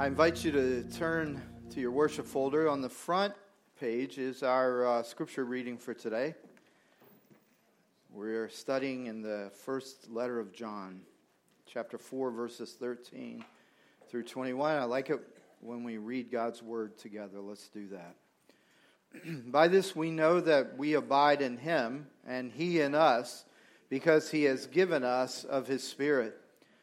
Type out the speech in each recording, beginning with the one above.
I invite you to turn to your worship folder. On the front page is our uh, scripture reading for today. We're studying in the first letter of John, chapter 4, verses 13 through 21. I like it when we read God's word together. Let's do that. By this we know that we abide in him and he in us because he has given us of his Spirit.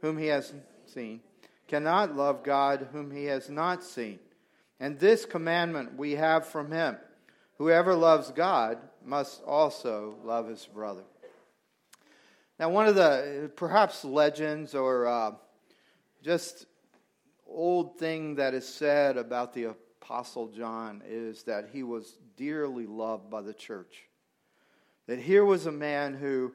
whom he has seen, cannot love God whom he has not seen. And this commandment we have from him whoever loves God must also love his brother. Now, one of the perhaps legends or uh, just old thing that is said about the Apostle John is that he was dearly loved by the church. That here was a man who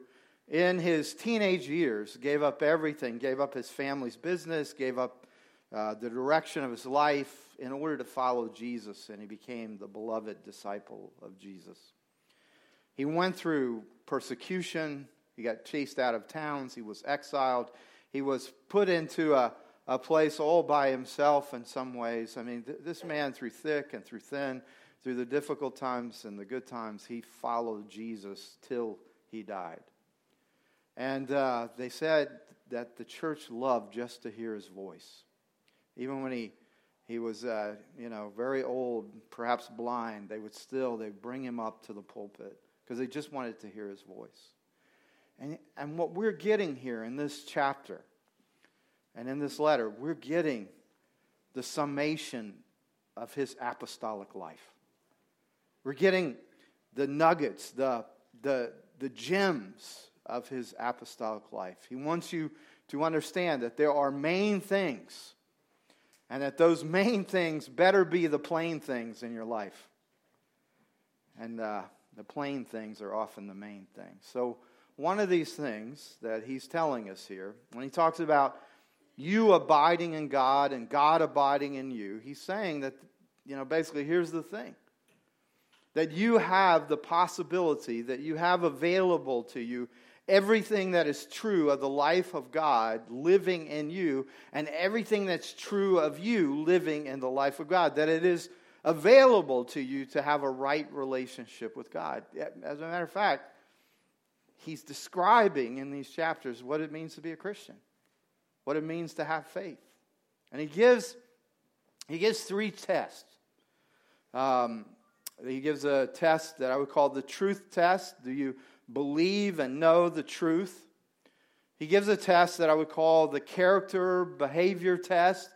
in his teenage years, gave up everything, gave up his family's business, gave up uh, the direction of his life in order to follow Jesus, and he became the beloved disciple of Jesus. He went through persecution, he got chased out of towns, he was exiled, he was put into a, a place all by himself in some ways. I mean, th- this man, through thick and through thin, through the difficult times and the good times, he followed Jesus till he died. And uh, they said that the church loved just to hear his voice. Even when he, he was, uh, you know, very old, perhaps blind, they would still, they'd bring him up to the pulpit because they just wanted to hear his voice. And, and what we're getting here in this chapter and in this letter, we're getting the summation of his apostolic life. We're getting the nuggets, the, the, the gems of his apostolic life. He wants you to understand that there are main things, and that those main things better be the plain things in your life. And uh, the plain things are often the main things. So, one of these things that he's telling us here, when he talks about you abiding in God and God abiding in you, he's saying that, you know, basically, here's the thing that you have the possibility, that you have available to you everything that is true of the life of God living in you, and everything that's true of you living in the life of God. That it is available to you to have a right relationship with God. As a matter of fact, he's describing in these chapters what it means to be a Christian, what it means to have faith. And he gives, he gives three tests. Um, he gives a test that I would call the truth test. Do you believe and know the truth. He gives a test that I would call the character behavior test.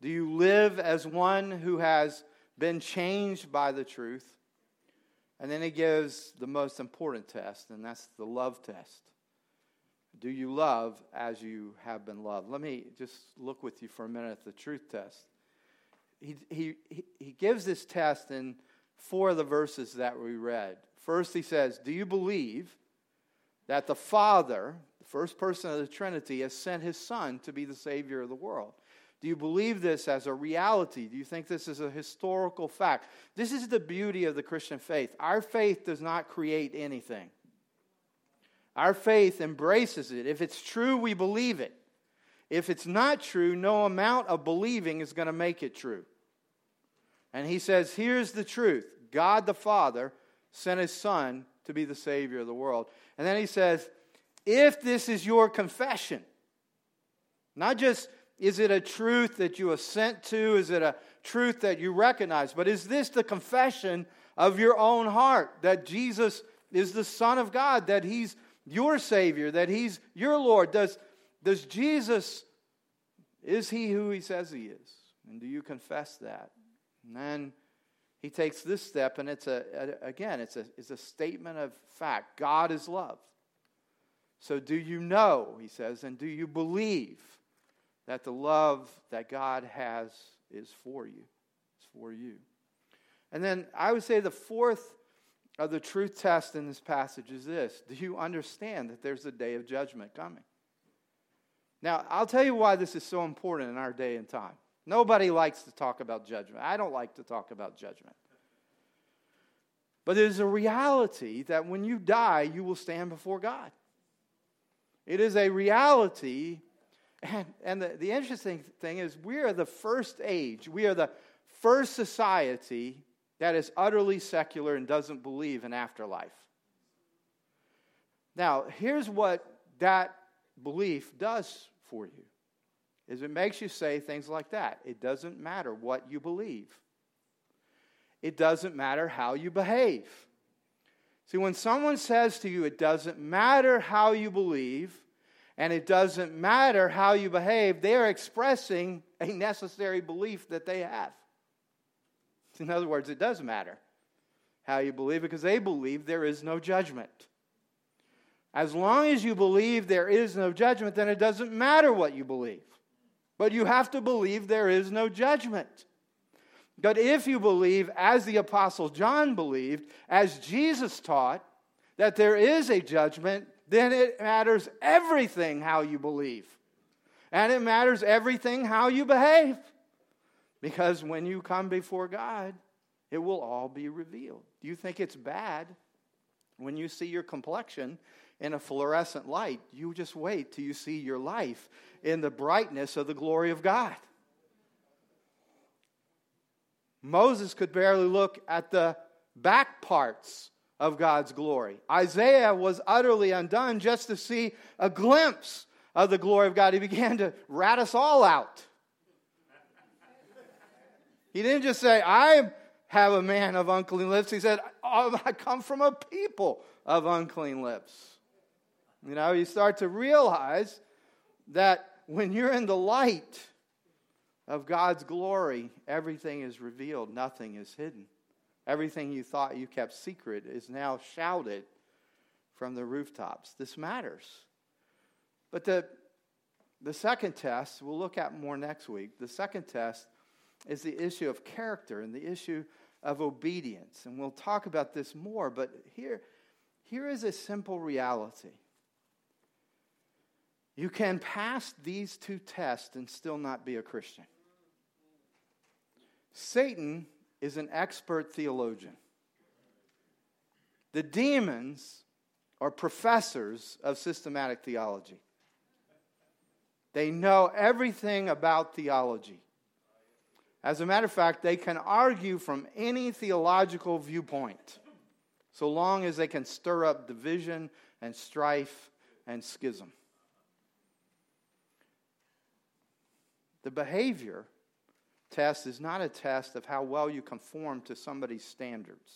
Do you live as one who has been changed by the truth? And then he gives the most important test, and that's the love test. Do you love as you have been loved? Let me just look with you for a minute at the truth test. He, he, he gives this test in four of the verses that we read. First, he says, Do you believe that the Father, the first person of the Trinity, has sent his Son to be the Savior of the world? Do you believe this as a reality? Do you think this is a historical fact? This is the beauty of the Christian faith. Our faith does not create anything, our faith embraces it. If it's true, we believe it. If it's not true, no amount of believing is going to make it true. And he says, Here's the truth God the Father sent his son to be the Savior of the world. And then he says, if this is your confession, not just Is it a truth that you assent to? Is it a truth that you recognize? But is this the confession of your own heart that Jesus is the Son of God, that He's your Savior, that He's your Lord? Does, does Jesus, is He who He says He is? And do you confess that? And then he takes this step, and it's a, a, again, it's a, it's a statement of fact. God is love. So do you know, he says, and do you believe that the love that God has is for you? It's for you. And then I would say the fourth of the truth test in this passage is this Do you understand that there's a day of judgment coming? Now, I'll tell you why this is so important in our day and time. Nobody likes to talk about judgment. I don't like to talk about judgment. But it is a reality that when you die, you will stand before God. It is a reality. And, and the, the interesting thing is, we are the first age, we are the first society that is utterly secular and doesn't believe in afterlife. Now, here's what that belief does for you is it makes you say things like that. It doesn't matter what you believe. It doesn't matter how you behave. See, when someone says to you, it doesn't matter how you believe and it doesn't matter how you behave, they are expressing a necessary belief that they have. In other words, it does matter how you believe because they believe there is no judgment. As long as you believe there is no judgment, then it doesn't matter what you believe. But you have to believe there is no judgment. But if you believe, as the Apostle John believed, as Jesus taught, that there is a judgment, then it matters everything how you believe. And it matters everything how you behave. Because when you come before God, it will all be revealed. Do you think it's bad when you see your complexion in a fluorescent light? You just wait till you see your life in the brightness of the glory of God. Moses could barely look at the back parts of God's glory. Isaiah was utterly undone just to see a glimpse of the glory of God. He began to rat us all out. He didn't just say, I have a man of unclean lips. He said, oh, I come from a people of unclean lips. You know, you start to realize that when you're in the light of God's glory, everything is revealed, nothing is hidden. Everything you thought you kept secret is now shouted from the rooftops. This matters. But the, the second test, we'll look at more next week. The second test is the issue of character and the issue of obedience. And we'll talk about this more, but here, here is a simple reality you can pass these two tests and still not be a Christian. Satan is an expert theologian. The demons are professors of systematic theology. They know everything about theology. As a matter of fact, they can argue from any theological viewpoint, so long as they can stir up division and strife and schism. The behavior test is not a test of how well you conform to somebody's standards.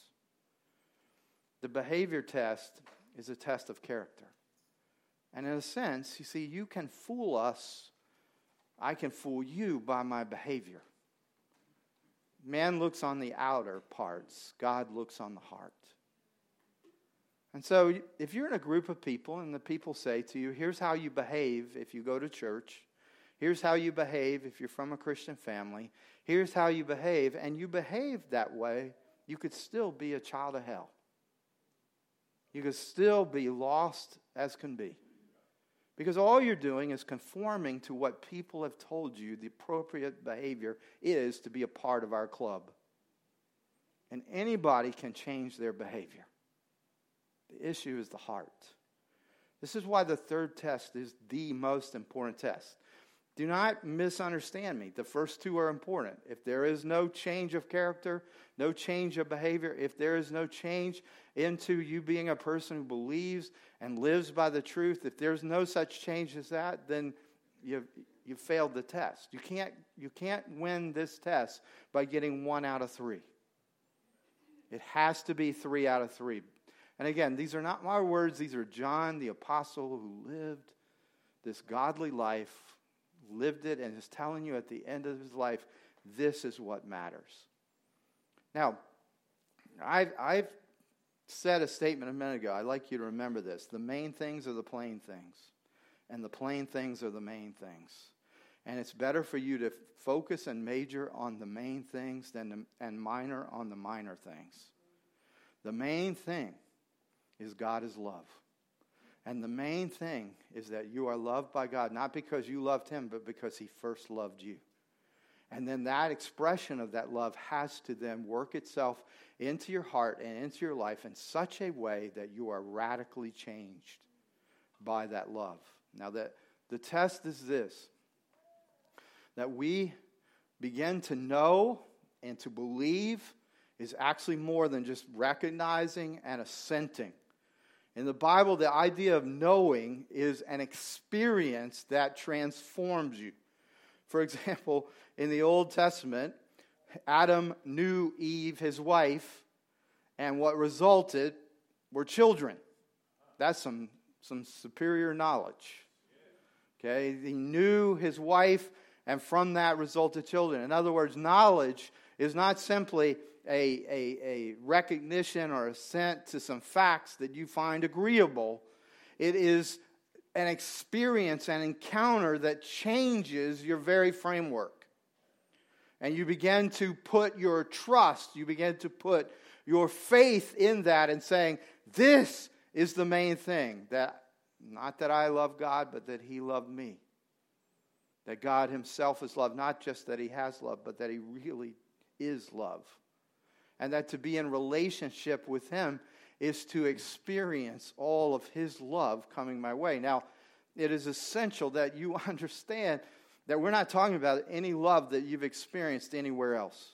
The behavior test is a test of character. And in a sense, you see, you can fool us, I can fool you by my behavior. Man looks on the outer parts, God looks on the heart. And so, if you're in a group of people and the people say to you, here's how you behave if you go to church, Here's how you behave if you're from a Christian family. Here's how you behave. And you behave that way, you could still be a child of hell. You could still be lost as can be. Because all you're doing is conforming to what people have told you the appropriate behavior is to be a part of our club. And anybody can change their behavior. The issue is the heart. This is why the third test is the most important test. Do not misunderstand me. The first two are important. If there is no change of character, no change of behavior, if there is no change into you being a person who believes and lives by the truth, if there's no such change as that, then you, you failed the test. You can't, you can't win this test by getting one out of three. It has to be three out of three. And again, these are not my words, these are John the Apostle who lived this godly life, lived it, and is telling you at the end of his life, this is what matters. Now, I've, I've said a statement a minute ago. I'd like you to remember this. The main things are the plain things, and the plain things are the main things. And it's better for you to focus and major on the main things than the, and minor on the minor things. The main thing is God is love. And the main thing is that you are loved by God, not because you loved Him, but because He first loved you. And then that expression of that love has to then work itself into your heart and into your life in such a way that you are radically changed by that love. Now, the, the test is this that we begin to know and to believe is actually more than just recognizing and assenting. In the Bible, the idea of knowing is an experience that transforms you. For example, in the Old Testament, Adam knew Eve, his wife, and what resulted were children. That's some, some superior knowledge. Okay, he knew his wife, and from that resulted children. In other words, knowledge is not simply a, a, a recognition or assent to some facts that you find agreeable. It is an experience, an encounter that changes your very framework. And you begin to put your trust, you begin to put your faith in that and saying, This is the main thing. That not that I love God, but that He loved me. That God Himself is love, not just that He has love, but that He really is love and that to be in relationship with Him is to experience all of His love coming my way. Now, it is essential that you understand that we're not talking about any love that you've experienced anywhere else.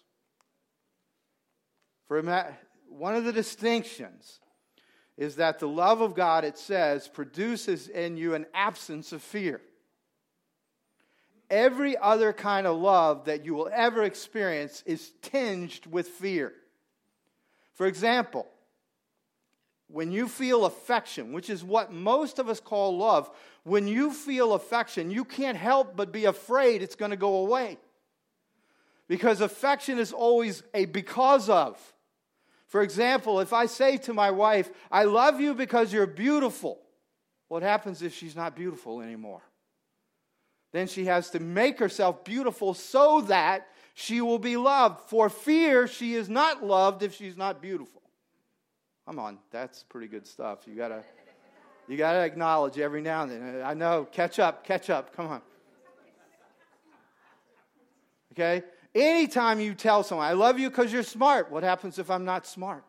For one of the distinctions is that the love of God, it says, produces in you an absence of fear. Every other kind of love that you will ever experience is tinged with fear. For example, when you feel affection, which is what most of us call love, when you feel affection, you can't help but be afraid it's going to go away. Because affection is always a because of. For example, if I say to my wife, I love you because you're beautiful, what happens if she's not beautiful anymore? Then she has to make herself beautiful so that she will be loved. For fear she is not loved if she's not beautiful. Come on, that's pretty good stuff. You gotta, you gotta acknowledge every now and then. I know, catch up, catch up. Come on. Okay? Anytime you tell someone, I love you because you're smart, what happens if I'm not smart?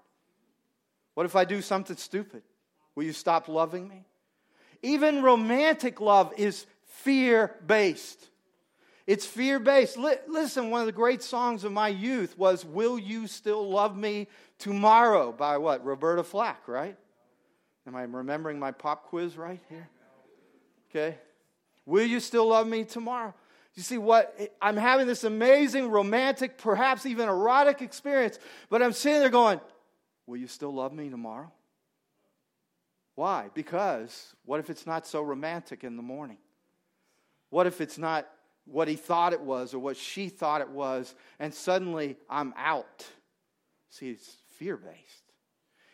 What if I do something stupid? Will you stop loving me? Even romantic love is fear based. It's fear based. listen, one of the great songs of my youth was Will You Still Love Me Tomorrow by what? Roberta Flack, right? Am I remembering my pop quiz right here? Okay. Will you still love me tomorrow? You see what? I'm having this amazing, romantic, perhaps even erotic experience, but I'm sitting there going, Will you still love me tomorrow? Why? Because what if it's not so romantic in the morning? What if it's not what he thought it was or what she thought it was, and suddenly I'm out. See, it's fear based.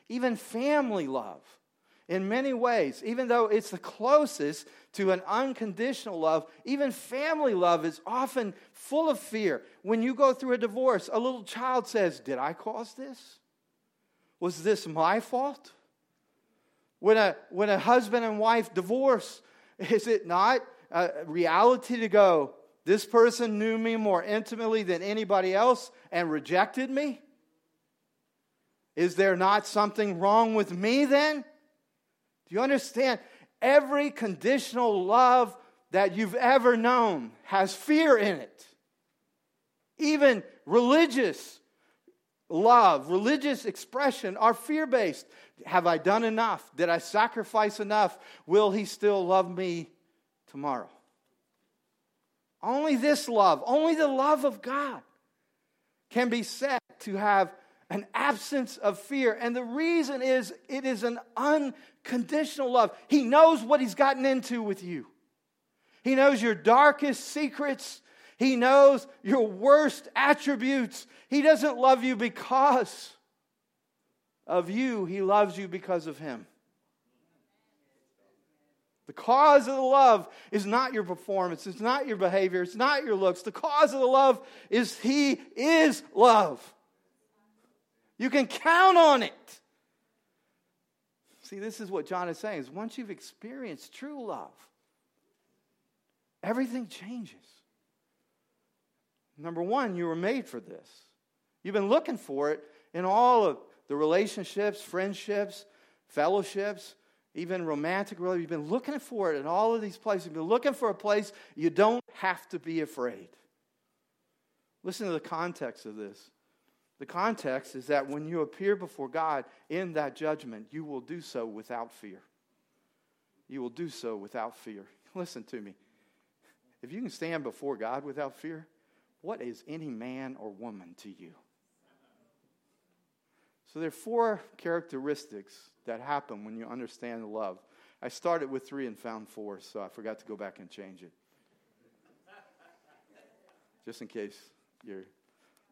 Even family love, in many ways, even though it's the closest to an unconditional love, even family love is often full of fear. When you go through a divorce, a little child says, Did I cause this? Was this my fault? When a, when a husband and wife divorce, is it not a reality to go, this person knew me more intimately than anybody else and rejected me? Is there not something wrong with me then? Do you understand? Every conditional love that you've ever known has fear in it. Even religious love, religious expression are fear based. Have I done enough? Did I sacrifice enough? Will he still love me tomorrow? Only this love, only the love of God can be said to have an absence of fear. And the reason is it is an unconditional love. He knows what he's gotten into with you, he knows your darkest secrets, he knows your worst attributes. He doesn't love you because of you, he loves you because of him. The cause of the love is not your performance, it's not your behavior, it's not your looks. The cause of the love is He is love. You can count on it. See, this is what John is saying is once you've experienced true love, everything changes. Number one, you were made for this. You've been looking for it in all of the relationships, friendships, fellowships, even romantic relationships. You've been looking for it in all of these places. You've been looking for a place you don't have to be afraid. Listen to the context of this. The context is that when you appear before God in that judgment, you will do so without fear. You will do so without fear. Listen to me. If you can stand before God without fear, what is any man or woman to you? So there are four characteristics that happen when you understand love. I started with three and found four, so I forgot to go back and change it. Just in case you're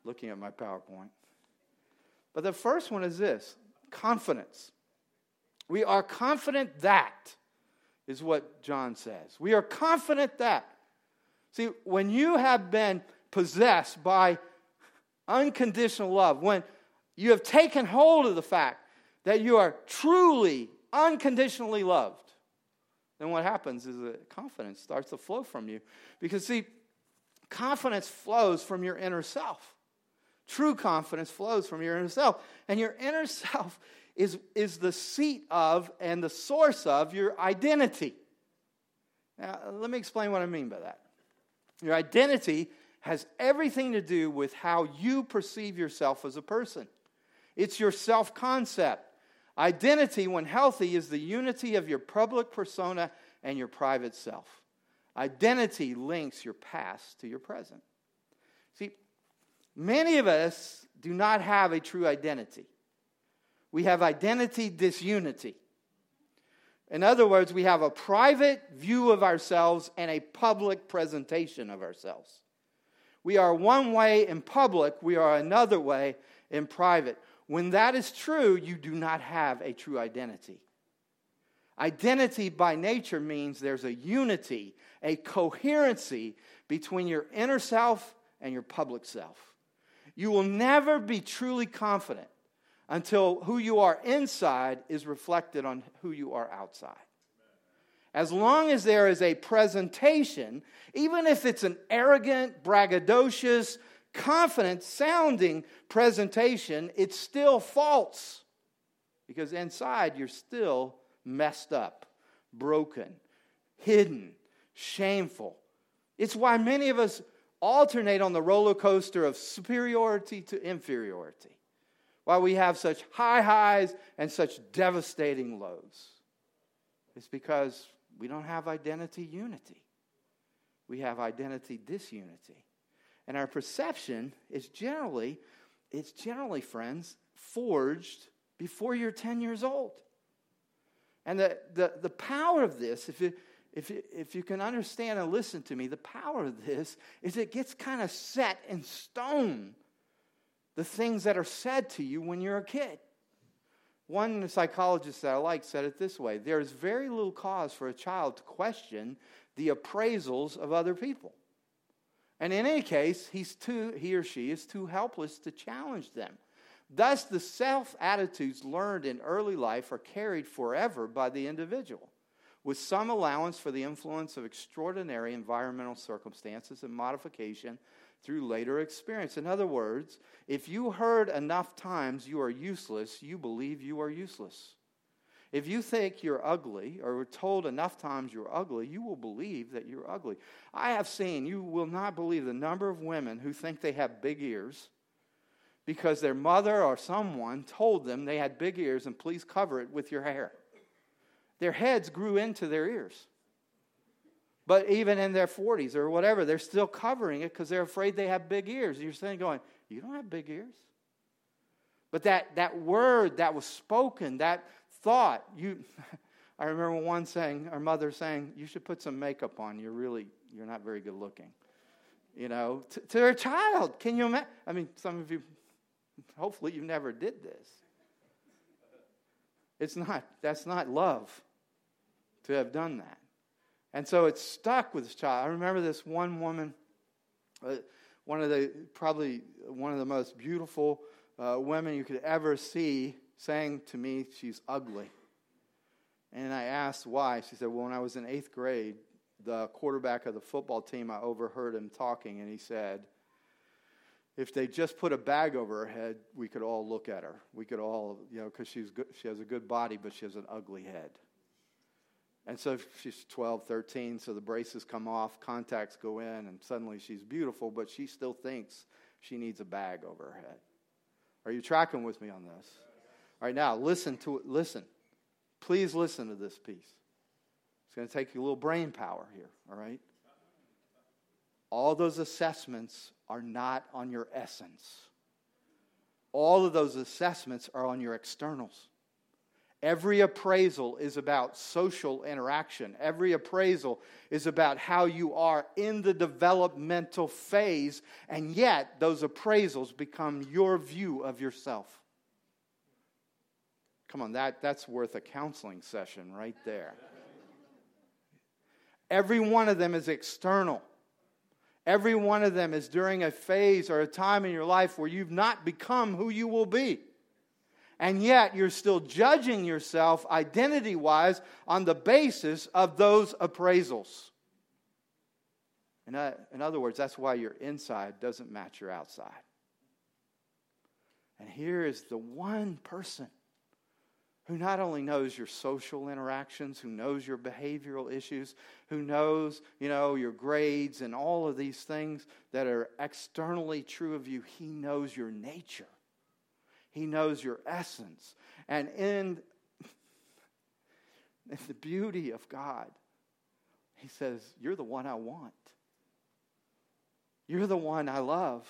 looking at my PowerPoint. But the first one is this confidence. We are confident that, is what John says. We are confident that. See, when you have been possessed by unconditional love, when you have taken hold of the fact that you are truly, unconditionally loved, then what happens is that confidence starts to flow from you. Because, see, confidence flows from your inner self. True confidence flows from your inner self. And your inner self is, is the seat of and the source of your identity. Now, let me explain what I mean by that. Your identity has everything to do with how you perceive yourself as a person, it's your self concept. Identity, when healthy, is the unity of your public persona and your private self. Identity links your past to your present. See, Many of us do not have a true identity. We have identity disunity. In other words, we have a private view of ourselves and a public presentation of ourselves. We are one way in public, we are another way in private. When that is true, you do not have a true identity. Identity by nature means there's a unity, a coherency between your inner self and your public self. You will never be truly confident until who you are inside is reflected on who you are outside. As long as there is a presentation, even if it's an arrogant, braggadocious, confident sounding presentation, it's still false. Because inside you're still messed up, broken, hidden, shameful. It's why many of us alternate on the roller coaster of superiority to inferiority, why we have such high highs and such devastating lows. It's because we don't have identity unity. We have identity disunity. And our perception is generally, it's generally, friends, forged before you're 10 years old. And the, the, the power of this, if you, if you, if you can understand and listen to me, the power of this is it gets kind of set in stone the things that are said to you when you're a kid. One psychologist that I like said it this way there is very little cause for a child to question the appraisals of other people. And in any case, he's too, he or she is too helpless to challenge them. Thus, the self attitudes learned in early life are carried forever by the individual with some allowance for the influence of extraordinary environmental circumstances and modification through later experience. In other words, if you heard enough times you are useless, you believe you are useless. If you think you're ugly or told enough times you're ugly, you will believe that you're ugly. I have seen, you will not believe the number of women who think they have big ears because their mother or someone told them they had big ears and please cover it with your hair. Their heads grew into their ears. But even in their 40s or whatever, they're still covering it because they're afraid they have big ears. You're saying, going, You don't have big ears. But that, that word that was spoken, that thought, you. I remember one saying, our mother saying, "You should put some makeup on. You're really, you're not very good looking." You know, to, to their child. Can you imagine? I mean, some of you, hopefully, you never did this. It's not. That's not love to have done that. And so it stuck with this child. I remember this one woman, uh, one of the probably one of the most beautiful uh, women you could ever see, saying to me, "She's ugly." And I asked why. She said, "Well, when I was in eighth grade, the quarterback of the football team, I overheard him talking, and he said." if they just put a bag over her head, we could all look at her. We could all, you know, because she's she has a good body, but she has an ugly head. And so she's 12, 13, so the braces come off, contacts go in, and suddenly she's beautiful, but she still thinks she needs a bag over her head. Are you tracking with me on this? All right, now listen to it. Listen. Please listen to this piece. It's going to take you a little brain power here, all right? All those assessments are not on your essence. All of those assessments are on your externals. Every appraisal is about social interaction. Every appraisal is about how you are in the developmental phase, and yet those appraisals become your view of yourself. Come on, that, that's worth a counseling session right there. Every one of them is external. Every one of them is during a phase or a time in your life where you've not become who you will be and yet you're still judging yourself identity wise on the basis of those appraisals. In, in other words, that's why your inside doesn't match your outside. And here is the one person who not only knows your social interactions, who knows your behavioral issues, who knows, you know, your grades and all of these things that are externally true of you, he knows your nature. He knows your essence. And in, in the beauty of God, He says, You're the one I want. You're the one I love.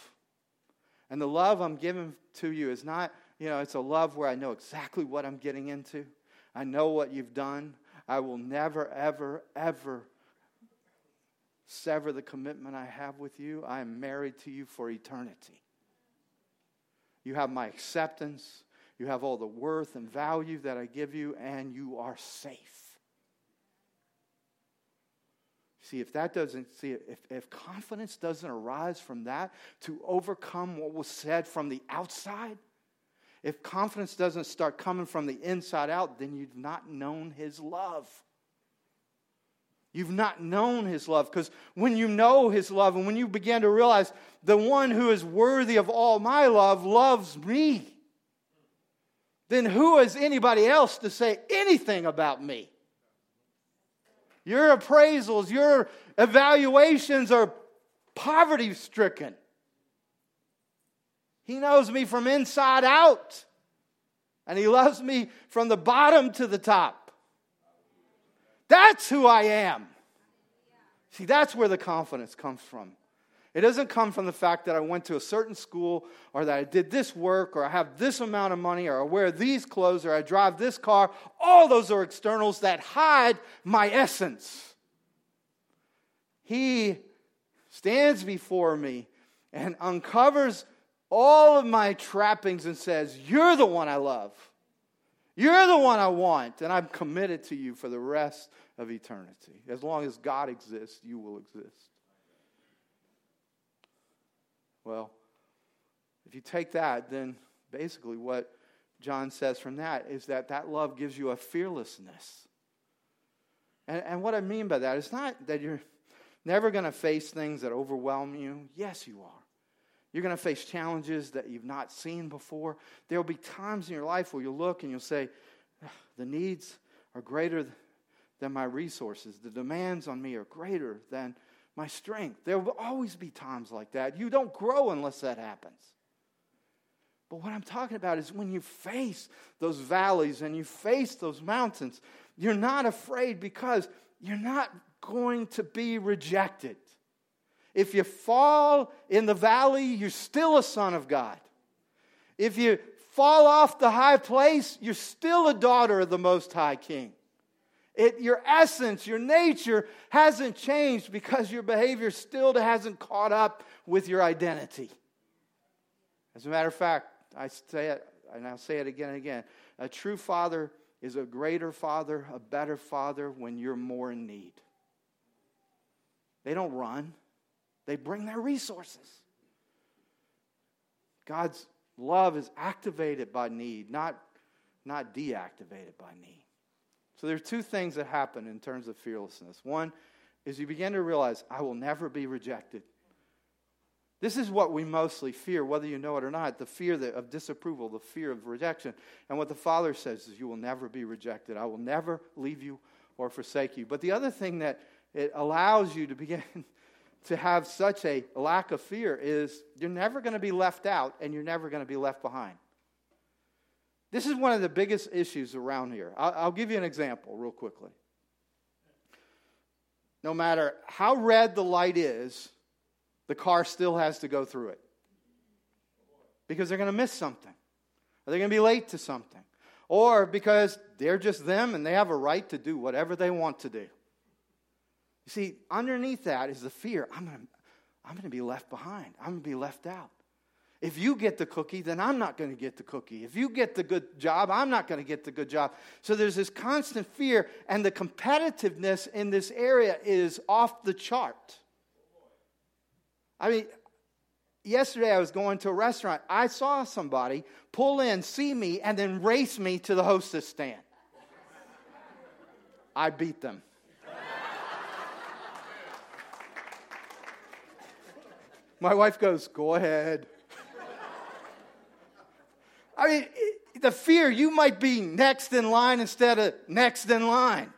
And the love I'm giving to you is not, you know, it's a love where I know exactly what I'm getting into. I know what you've done. I will never, ever, ever sever the commitment I have with you. I am married to you for eternity. You have my acceptance. You have all the worth and value that I give you, and you are safe. See, if that doesn't, see, if, if confidence doesn't arise from that to overcome what was said from the outside, if confidence doesn't start coming from the inside out, then you've not known his love. You've not known his love. Because when you know his love and when you begin to realize the one who is worthy of all my love loves me, then who is anybody else to say anything about me? Your appraisals, your evaluations are poverty stricken. He knows me from inside out, and He loves me from the bottom to the top. That's who I am. See, that's where the confidence comes from. It doesn't come from the fact that I went to a certain school or that I did this work or I have this amount of money or I wear these clothes or I drive this car. All those are externals that hide my essence. He stands before me and uncovers all of my trappings and says, You're the one I love. You're the one I want, and I'm committed to you for the rest of eternity. As long as God exists, you will exist. Well, if you take that, then basically what John says from that is that that love gives you a fearlessness. And, and what I mean by that is not that you're never going to face things that overwhelm you. Yes, you are. You're going to face challenges that you've not seen before. There will be times in your life where you'll look and you'll say, the needs are greater than my resources. The demands on me are greater than my strength. There will always be times like that. You don't grow unless that happens. But what I'm talking about is when you face those valleys and you face those mountains, you're not afraid because you're not going to be rejected. If you fall in the valley, you're still a son of God. If you fall off the high place, you're still a daughter of the Most High King. It, your essence, your nature hasn't changed because your behavior still hasn't caught up with your identity. As a matter of fact, I say it, and I'll say it again and again. A true father is a greater father, a better father when you're more in need. They don't run, they bring their resources. God's love is activated by need, not, not deactivated by need. So there are two things that happen in terms of fearlessness. One is you begin to realize, I will never be rejected. This is what we mostly fear, whether you know it or not the fear of disapproval, the fear of rejection. And what the Father says is, You will never be rejected. I will never leave you or forsake you. But the other thing that it allows you to begin to have such a lack of fear is you're never going to be left out and you're never going to be left behind. This is one of the biggest issues around here. I'll, I'll give you an example real quickly. No matter how red the light is, the car still has to go through it because they're going to miss something, or they're going to be late to something, or because they're just them and they have a right to do whatever they want to do. You see, underneath that is the fear I'm going to, I'm going to be left behind, I'm going to be left out. If you get the cookie, then I'm not going to get the cookie. If you get the good job, I'm not going to get the good job. So there's this constant fear, and the competitiveness in this area is off the chart. I mean, yesterday I was going to a restaurant. I saw somebody pull in, see me, and then race me to the hostess stand. I beat them. My wife goes, Go ahead. I mean, the fear you might be next in line instead of next in line.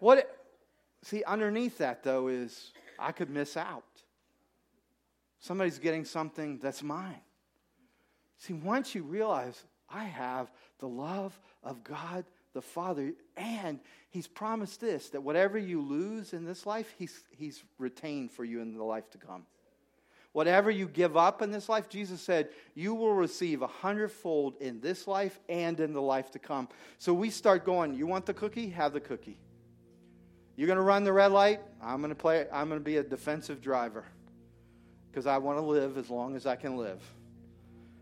What, See, underneath that, though, is I could miss out. Somebody's getting something that's mine. See, once you realize I have the love of God the Father, and He's promised this that whatever you lose in this life, He's, he's retained for you in the life to come. Whatever you give up in this life, Jesus said, you will receive a hundredfold in this life and in the life to come. So we start going, You want the cookie? Have the cookie. You're going to run the red light? I'm going to play I'm going to be a defensive driver because I want to live as long as I can live.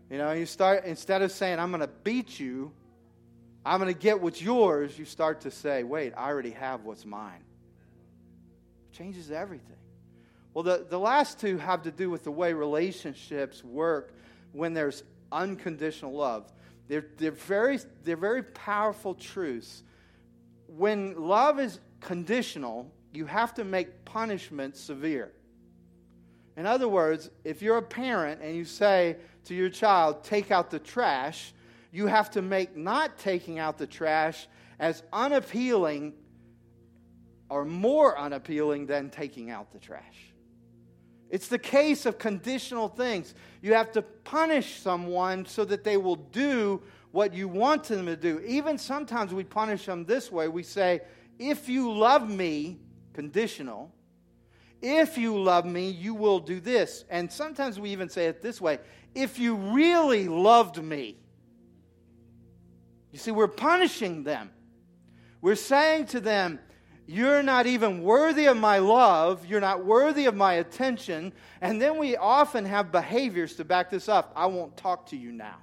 You know, you start instead of saying I'm going to beat you, I'm going to get what's yours, you start to say, "Wait, I already have what's mine." It changes everything. Well, the, the last two have to do with the way relationships work when there's unconditional love. They're, they're, very, they're very powerful truths. When love is conditional, you have to make punishment severe. In other words, if you're a parent and you say to your child, take out the trash, you have to make not taking out the trash as unappealing or more unappealing than taking out the trash. It's the case of conditional things. You have to punish someone so that they will do what you want them to do. Even sometimes we punish them this way. We say, if you love me, conditional, if you love me, you will do this. And sometimes we even say it this way if you really loved me. You see, we're punishing them. We're saying to them, You're not even worthy of my love. You're not worthy of my attention. And then we often have behaviors to back this up. I won't talk to you now.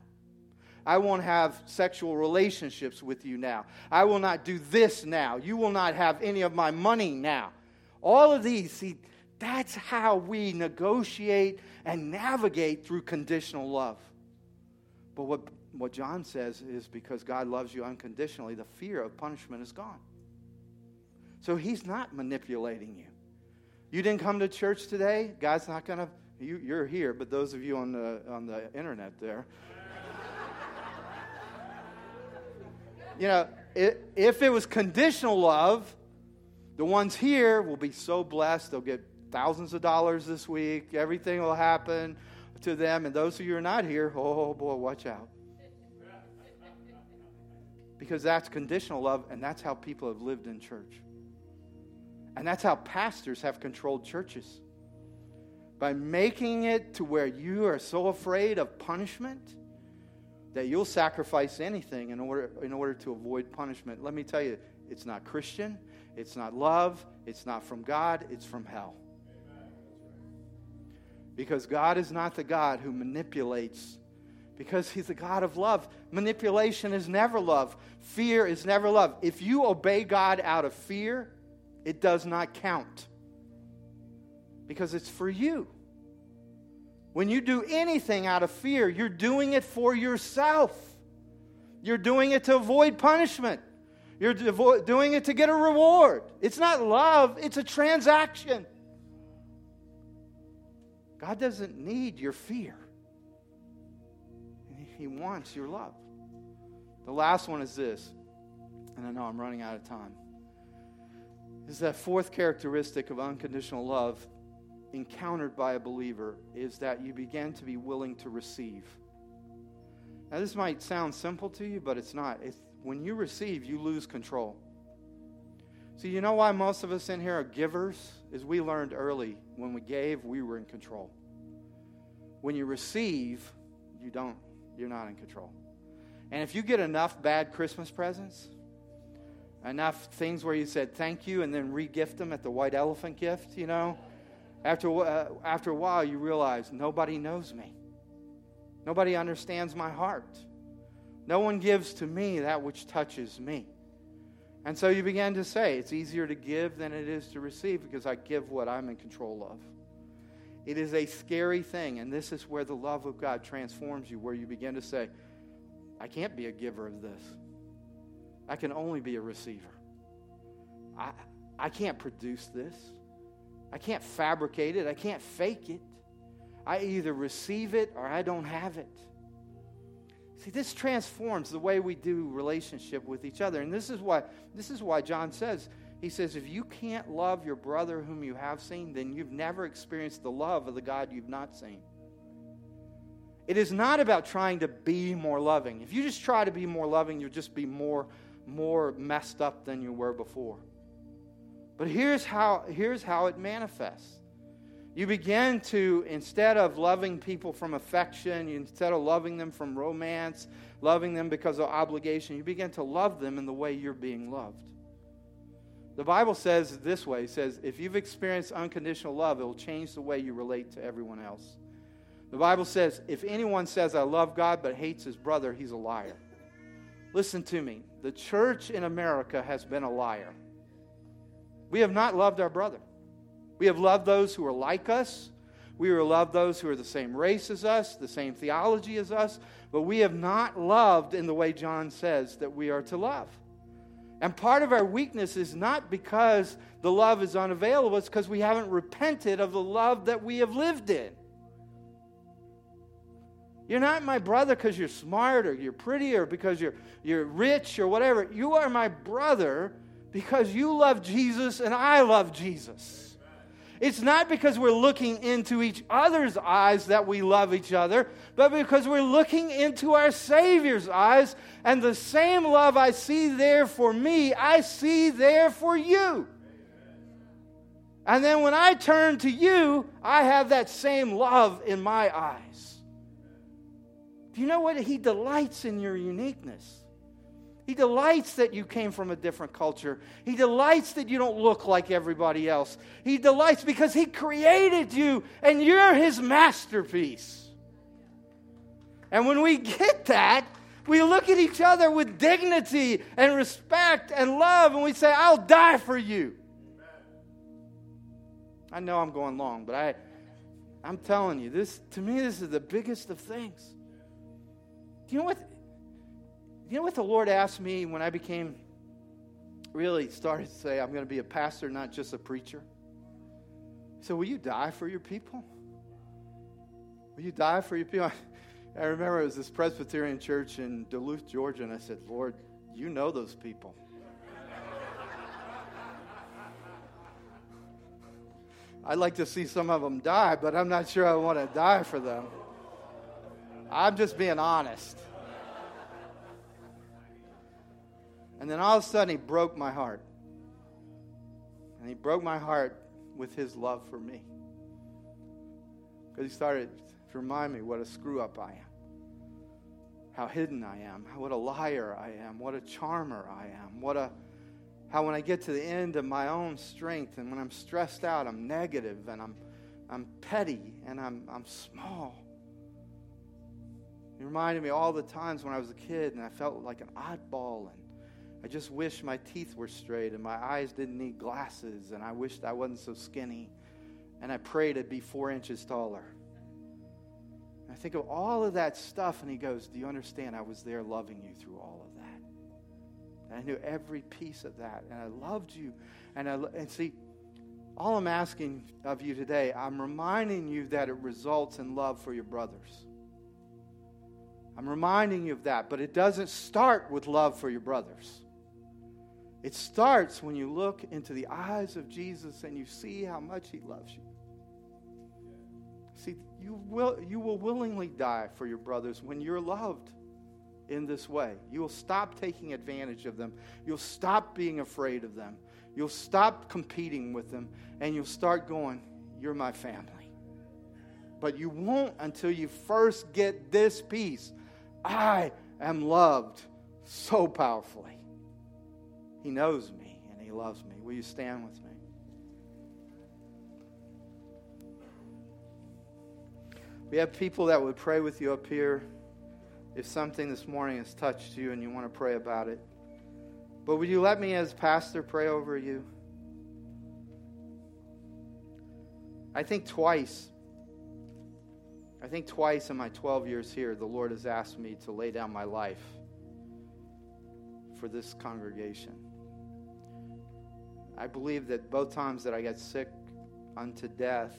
I won't have sexual relationships with you now. I will not do this now. You will not have any of my money now. All of these, see, that's how we negotiate and navigate through conditional love. But what, what John says is because God loves you unconditionally, the fear of punishment is gone. So he's not manipulating you. You didn't come to church today, God's not going to, you, you're here, but those of you on the, on the internet there, you know, if it was conditional love, the ones here will be so blessed. They'll get thousands of dollars this week. Everything will happen to them. And those of you who are not here, oh boy, watch out. Because that's conditional love, and that's how people have lived in church. And that's how pastors have controlled churches. By making it to where you are so afraid of punishment that you'll sacrifice anything in order, in order to avoid punishment. Let me tell you, it's not Christian, it's not love, it's not from God, it's from hell. Because God is not the God who manipulates, because He's the God of love. Manipulation is never love, fear is never love. If you obey God out of fear, it does not count because it's for you. When you do anything out of fear, you're doing it for yourself. You're doing it to avoid punishment. You're doing it to get a reward. It's not love, it's a transaction. God doesn't need your fear, He wants your love. The last one is this, and I know I'm running out of time. Is that fourth characteristic of unconditional love encountered by a believer is that you begin to be willing to receive. Now, this might sound simple to you, but it's not. It's, when you receive, you lose control. See, you know why most of us in here are givers? Is we learned early when we gave, we were in control. When you receive, you don't, you're not in control. And if you get enough bad Christmas presents, enough things where you said thank you and then re-gift them at the white elephant gift, you know, after, uh, after a while, you realize nobody knows me. Nobody understands my heart. No one gives to me that which touches me. And so you begin to say, it's easier to give than it is to receive because I give what I'm in control of. It is a scary thing, and this is where the love of God transforms you, where you begin to say, I can't be a giver of this. I can only be a receiver. I, I can't produce this. I can't fabricate it, I can't fake it. I either receive it or I don't have it. See, this transforms the way we do relationship with each other. And this is why this is why John says, he says, if you can't love your brother whom you have seen, then you've never experienced the love of the God you've not seen. It is not about trying to be more loving. If you just try to be more loving, you'll just be more, more messed up than you were before. But here's how, here's how it manifests. You begin to, instead of loving people from affection, instead of loving them from romance, loving them because of obligation, you begin to love them in the way you're being loved. The Bible says this way it says, if you've experienced unconditional love, it will change the way you relate to everyone else. The Bible says, if anyone says, I love God but hates his brother, he's a liar. Listen to me. The church in America has been a liar. We have not loved our brother. We have loved those who are like us. We have loved those who are the same race as us, the same theology as us, but we have not loved in the way John says that we are to love. And part of our weakness is not because the love is unavailable, it's because we haven't repented of the love that we have lived in. You're not my brother because you're smarter, you're prettier, because you're, you're rich or whatever. You are my brother because you love Jesus and I love Jesus. It's not because we're looking into each other's eyes that we love each other, but because we're looking into our Savior's eyes, and the same love I see there for me, I see there for you. And then when I turn to you, I have that same love in my eyes. Do you know what? He delights in your uniqueness. He delights that you came from a different culture. He delights that you don't look like everybody else. He delights because He created you and you're His masterpiece. And when we get that, we look at each other with dignity and respect and love and we say, I'll die for you. I know I'm going long, but I, I'm telling you, this to me, this is the biggest of things. Do you know what? You know what the Lord asked me when I became really started to say, I'm going to be a pastor, not just a preacher? He said, Will you die for your people? Will you die for your people? I remember it was this Presbyterian church in Duluth, Georgia, and I said, Lord, you know those people. I'd like to see some of them die, but I'm not sure I want to die for them. I'm just being honest. And then all of a sudden, he broke my heart. And he broke my heart with his love for me. Because he started to remind me what a screw up I am, how hidden I am, what a liar I am, what a charmer I am, what a how when I get to the end of my own strength and when I'm stressed out, I'm negative and I'm I'm petty and I'm I'm small. He reminded me all the times when I was a kid and I felt like an oddball and I just wish my teeth were straight and my eyes didn't need glasses and I wished I wasn't so skinny and I prayed I'd be four inches taller. And I think of all of that stuff and he goes, Do you understand? I was there loving you through all of that. And I knew every piece of that and I loved you. And, I, and see, all I'm asking of you today, I'm reminding you that it results in love for your brothers. I'm reminding you of that, but it doesn't start with love for your brothers. It starts when you look into the eyes of Jesus and you see how much he loves you. See, you will, you will willingly die for your brothers when you're loved in this way. You will stop taking advantage of them. You'll stop being afraid of them. You'll stop competing with them. And you'll start going, You're my family. But you won't until you first get this piece I am loved so powerfully. He knows me and He loves me. Will you stand with me? We have people that would pray with you up here if something this morning has touched you and you want to pray about it. But would you let me, as pastor, pray over you? I think twice I think twice in my 12 years here, the Lord has asked me to lay down my life for this congregation. I believe that both times that I got sick unto death,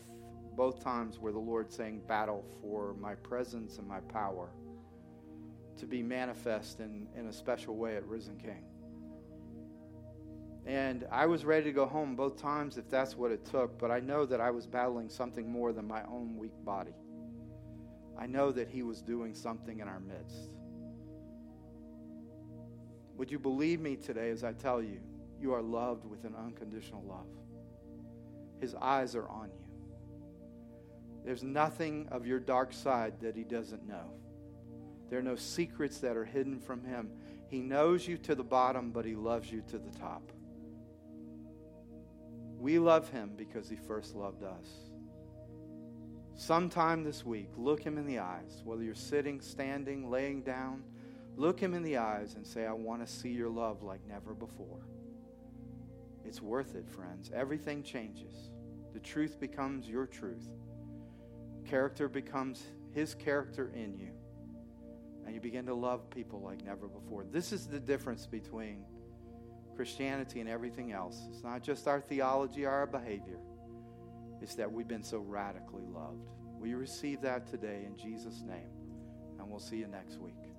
both times were the Lord saying, Battle for my presence and my power to be manifest in, in a special way at Risen King. And I was ready to go home both times if that's what it took, but I know that I was battling something more than my own weak body. I know that He was doing something in our midst. Would you believe me today as I tell you, you are loved with an unconditional love? His eyes are on you. There's nothing of your dark side that He doesn't know. There are no secrets that are hidden from Him. He knows you to the bottom, but He loves you to the top. We love Him because He first loved us sometime this week, look him in the eyes, whether you're sitting, standing, laying down, look him in the eyes and say, I want to see your love like never before. It's worth it, friends. Everything changes. The truth becomes your truth. Character becomes his character in you. And you begin to love people like never before. This is the difference between Christianity and everything else. It's not just our theology or our behavior it's that we've been so radically loved. You receive that today in Jesus' name? And we'll see you next week.